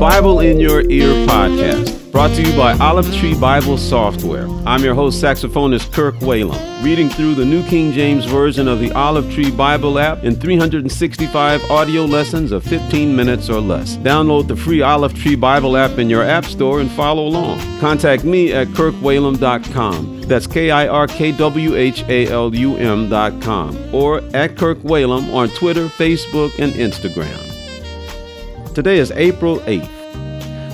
Bible in Your Ear podcast, brought to you by Olive Tree Bible Software. I'm your host, saxophonist Kirk Whalum, reading through the New King James Version of the Olive Tree Bible app in 365 audio lessons of 15 minutes or less. Download the free Olive Tree Bible app in your app store and follow along. Contact me at kirkwhalum.com. That's K I R K W H A L U M.com or at Kirk Whalum on Twitter, Facebook, and Instagram. Today is April 8th.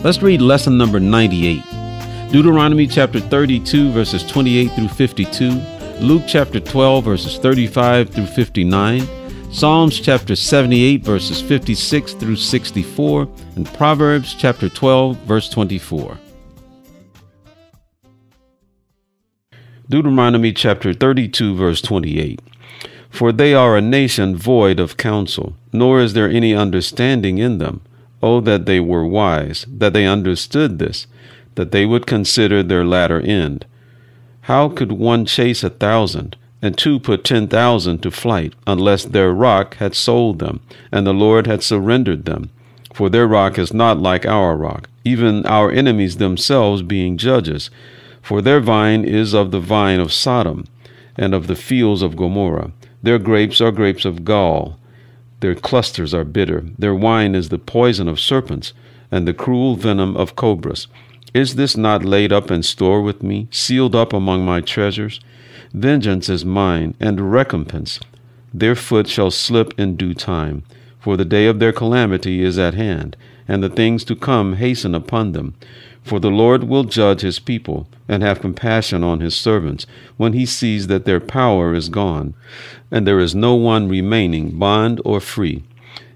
Let's read lesson number 98. Deuteronomy chapter 32, verses 28 through 52, Luke chapter 12, verses 35 through 59, Psalms chapter 78, verses 56 through 64, and Proverbs chapter 12, verse 24. Deuteronomy chapter 32, verse 28. For they are a nation void of counsel, nor is there any understanding in them. Oh, that they were wise, that they understood this, that they would consider their latter end. How could one chase a thousand, and two put ten thousand to flight, unless their rock had sold them, and the Lord had surrendered them? For their rock is not like our rock, even our enemies themselves being judges. For their vine is of the vine of Sodom, and of the fields of Gomorrah. Their grapes are grapes of gall. Their clusters are bitter. Their wine is the poison of serpents, and the cruel venom of cobras. Is this not laid up in store with me, sealed up among my treasures? Vengeance is mine, and recompense. Their foot shall slip in due time, for the day of their calamity is at hand, and the things to come hasten upon them. For the Lord will judge his people, and have compassion on his servants, when he sees that their power is gone, and there is no one remaining, bond or free.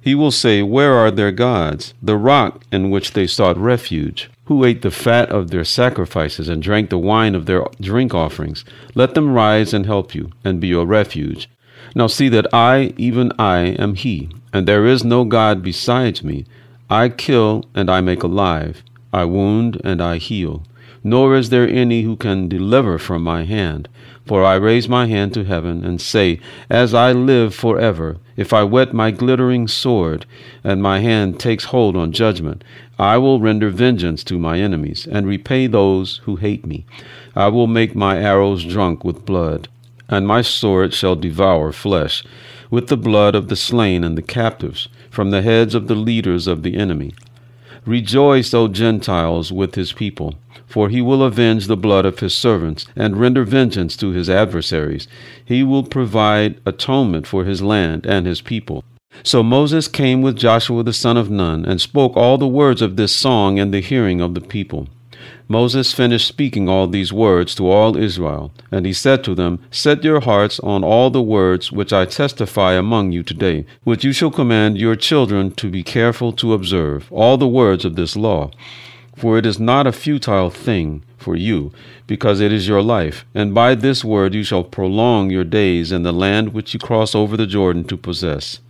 He will say, Where are their gods, the rock in which they sought refuge? Who ate the fat of their sacrifices, and drank the wine of their drink offerings? Let them rise and help you, and be your refuge. Now see that I, even I, am he, and there is no God besides me. I kill, and I make alive. I wound and I heal, nor is there any who can deliver from my hand. For I raise my hand to heaven and say, As I live forever, if I wet my glittering sword, and my hand takes hold on judgment, I will render vengeance to my enemies, and repay those who hate me. I will make my arrows drunk with blood, and my sword shall devour flesh, with the blood of the slain and the captives, from the heads of the leaders of the enemy. Rejoice, O Gentiles, with his people, for he will avenge the blood of his servants, and render vengeance to his adversaries. He will provide atonement for his land and his people. So Moses came with Joshua the son of Nun, and spoke all the words of this song in the hearing of the people. Moses finished speaking all these words to all Israel, and he said to them, Set your hearts on all the words which I testify among you today, which you shall command your children to be careful to observe, all the words of this law. For it is not a futile thing for you, because it is your life, and by this word you shall prolong your days in the land which you cross over the Jordan to possess.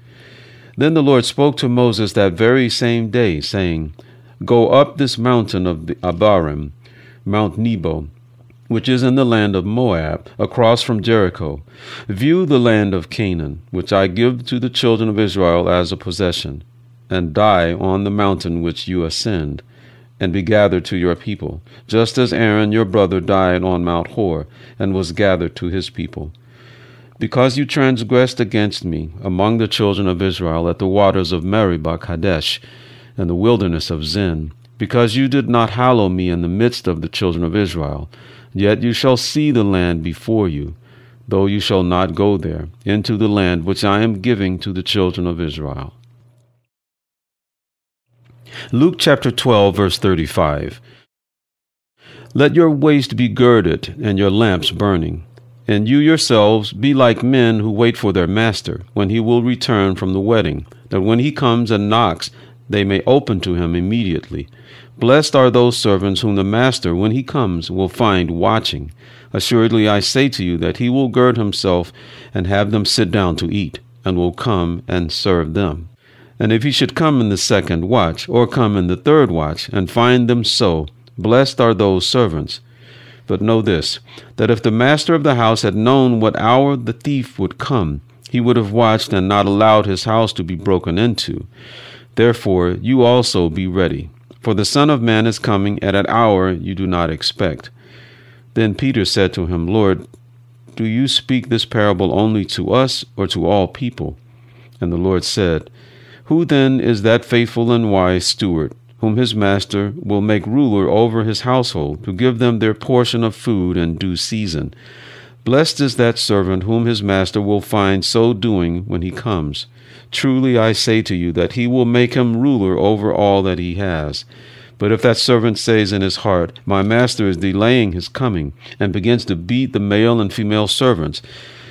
Then the Lord spoke to Moses that very same day, saying, Go up this mountain of the Abarim, Mount Nebo, which is in the land of Moab, across from Jericho. View the land of Canaan, which I give to the children of Israel as a possession, and die on the mountain which you ascend, and be gathered to your people, just as Aaron your brother died on Mount Hor, and was gathered to his people. Because you transgressed against me among the children of Israel at the waters of Meribah Kadesh, and the wilderness of Zin, because you did not hallow me in the midst of the children of Israel. Yet you shall see the land before you, though you shall not go there, into the land which I am giving to the children of Israel. Luke chapter 12, verse 35. Let your waist be girded, and your lamps burning. And you yourselves be like men who wait for their master, when he will return from the wedding, that when he comes and knocks, they may open to him immediately. Blessed are those servants whom the master, when he comes, will find watching. Assuredly I say to you that he will gird himself and have them sit down to eat, and will come and serve them. And if he should come in the second watch, or come in the third watch, and find them so, blessed are those servants. But know this, that if the master of the house had known what hour the thief would come, he would have watched and not allowed his house to be broken into. Therefore, you also be ready, For the Son of Man is coming at an hour you do not expect. Then Peter said to him, Lord, do you speak this parable only to us or to all people? And the Lord said, Who then is that faithful and wise steward, whom his master will make ruler over his household, to give them their portion of food in due season? Blessed is that servant whom his master will find so doing when he comes. Truly I say to you that he will make him ruler over all that he has. But if that servant says in his heart, My master is delaying his coming, and begins to beat the male and female servants,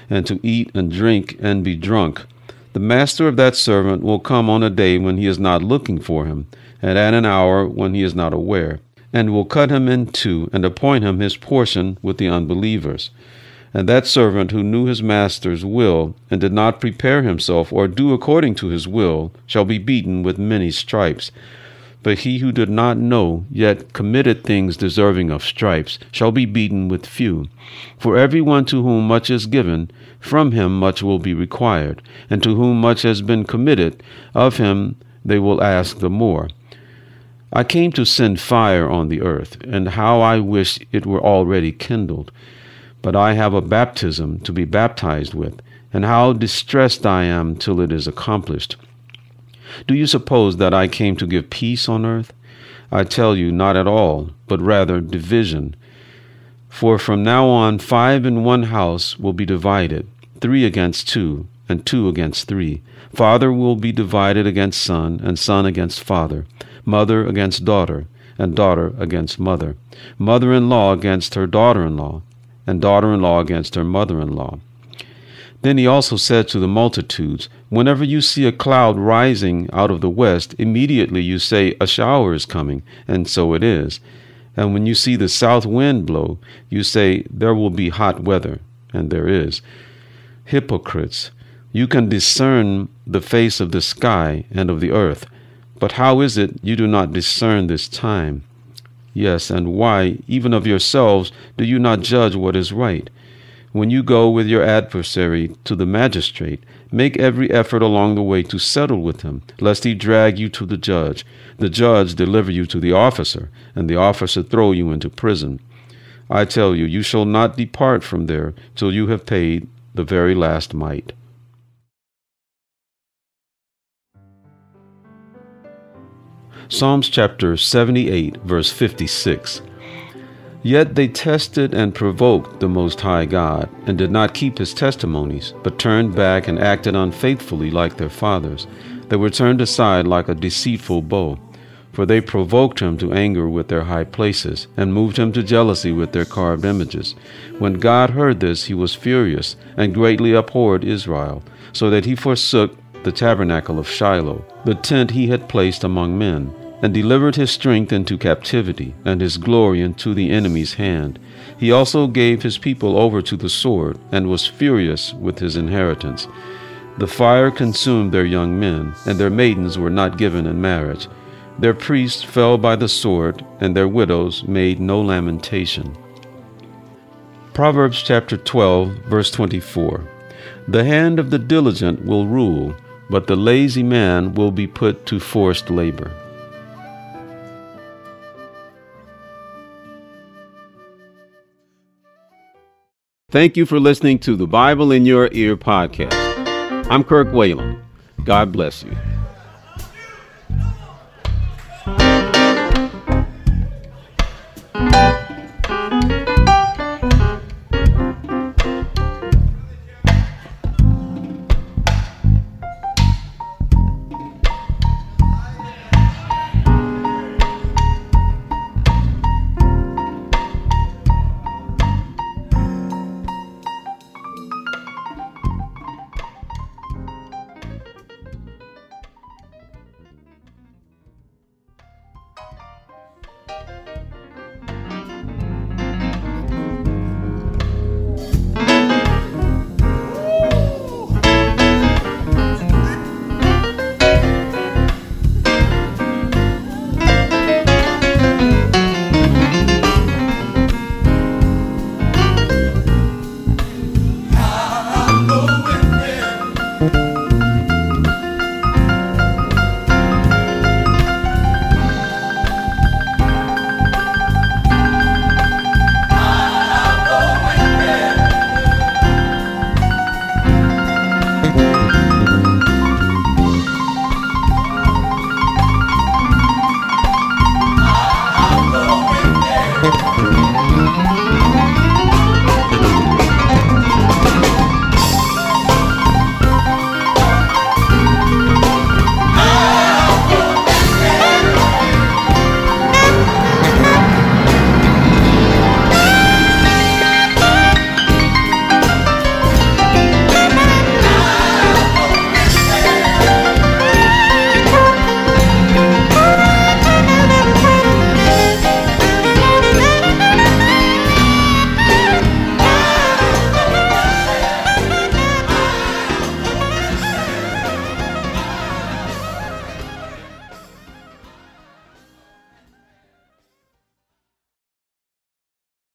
and to eat and drink and be drunk, the master of that servant will come on a day when he is not looking for him, and at an hour when he is not aware, and will cut him in two, and appoint him his portion with the unbelievers. And that servant who knew his master's will, and did not prepare himself or do according to his will, shall be beaten with many stripes. But he who did not know, yet committed things deserving of stripes, shall be beaten with few. For every one to whom much is given, from him much will be required, and to whom much has been committed, of him they will ask the more. I came to send fire on the earth, and how I wish it were already kindled. But I have a baptism to be baptized with, and how distressed I am till it is accomplished. Do you suppose that I came to give peace on earth? I tell you, not at all, but rather division. For from now on, five in one house will be divided, three against two, and two against three. Father will be divided against son, and son against father, mother against daughter, and daughter against mother, mother in law against her daughter in law, and daughter in law against her mother in law. Then he also said to the multitudes, Whenever you see a cloud rising out of the west, immediately you say, A shower is coming, and so it is. And when you see the south wind blow, you say, There will be hot weather, and there is. Hypocrites, you can discern the face of the sky and of the earth, but how is it you do not discern this time? Yes, and why, even of yourselves, do you not judge what is right? When you go with your adversary to the magistrate, make every effort along the way to settle with him, lest he drag you to the judge, the judge deliver you to the officer, and the officer throw you into prison. I tell you, you shall not depart from there till you have paid the very last mite. Psalms chapter 78, verse 56. Yet they tested and provoked the Most High God, and did not keep his testimonies, but turned back and acted unfaithfully like their fathers. They were turned aside like a deceitful bow. For they provoked him to anger with their high places, and moved him to jealousy with their carved images. When God heard this, he was furious, and greatly abhorred Israel, so that he forsook the tabernacle of Shiloh, the tent he had placed among men and delivered his strength into captivity, and his glory into the enemy's hand. He also gave his people over to the sword, and was furious with his inheritance. The fire consumed their young men, and their maidens were not given in marriage. Their priests fell by the sword, and their widows made no lamentation. Proverbs chapter 12, verse 24. The hand of the diligent will rule, but the lazy man will be put to forced labor. Thank you for listening to the Bible in Your Ear podcast. I'm Kirk Whalum. God bless you.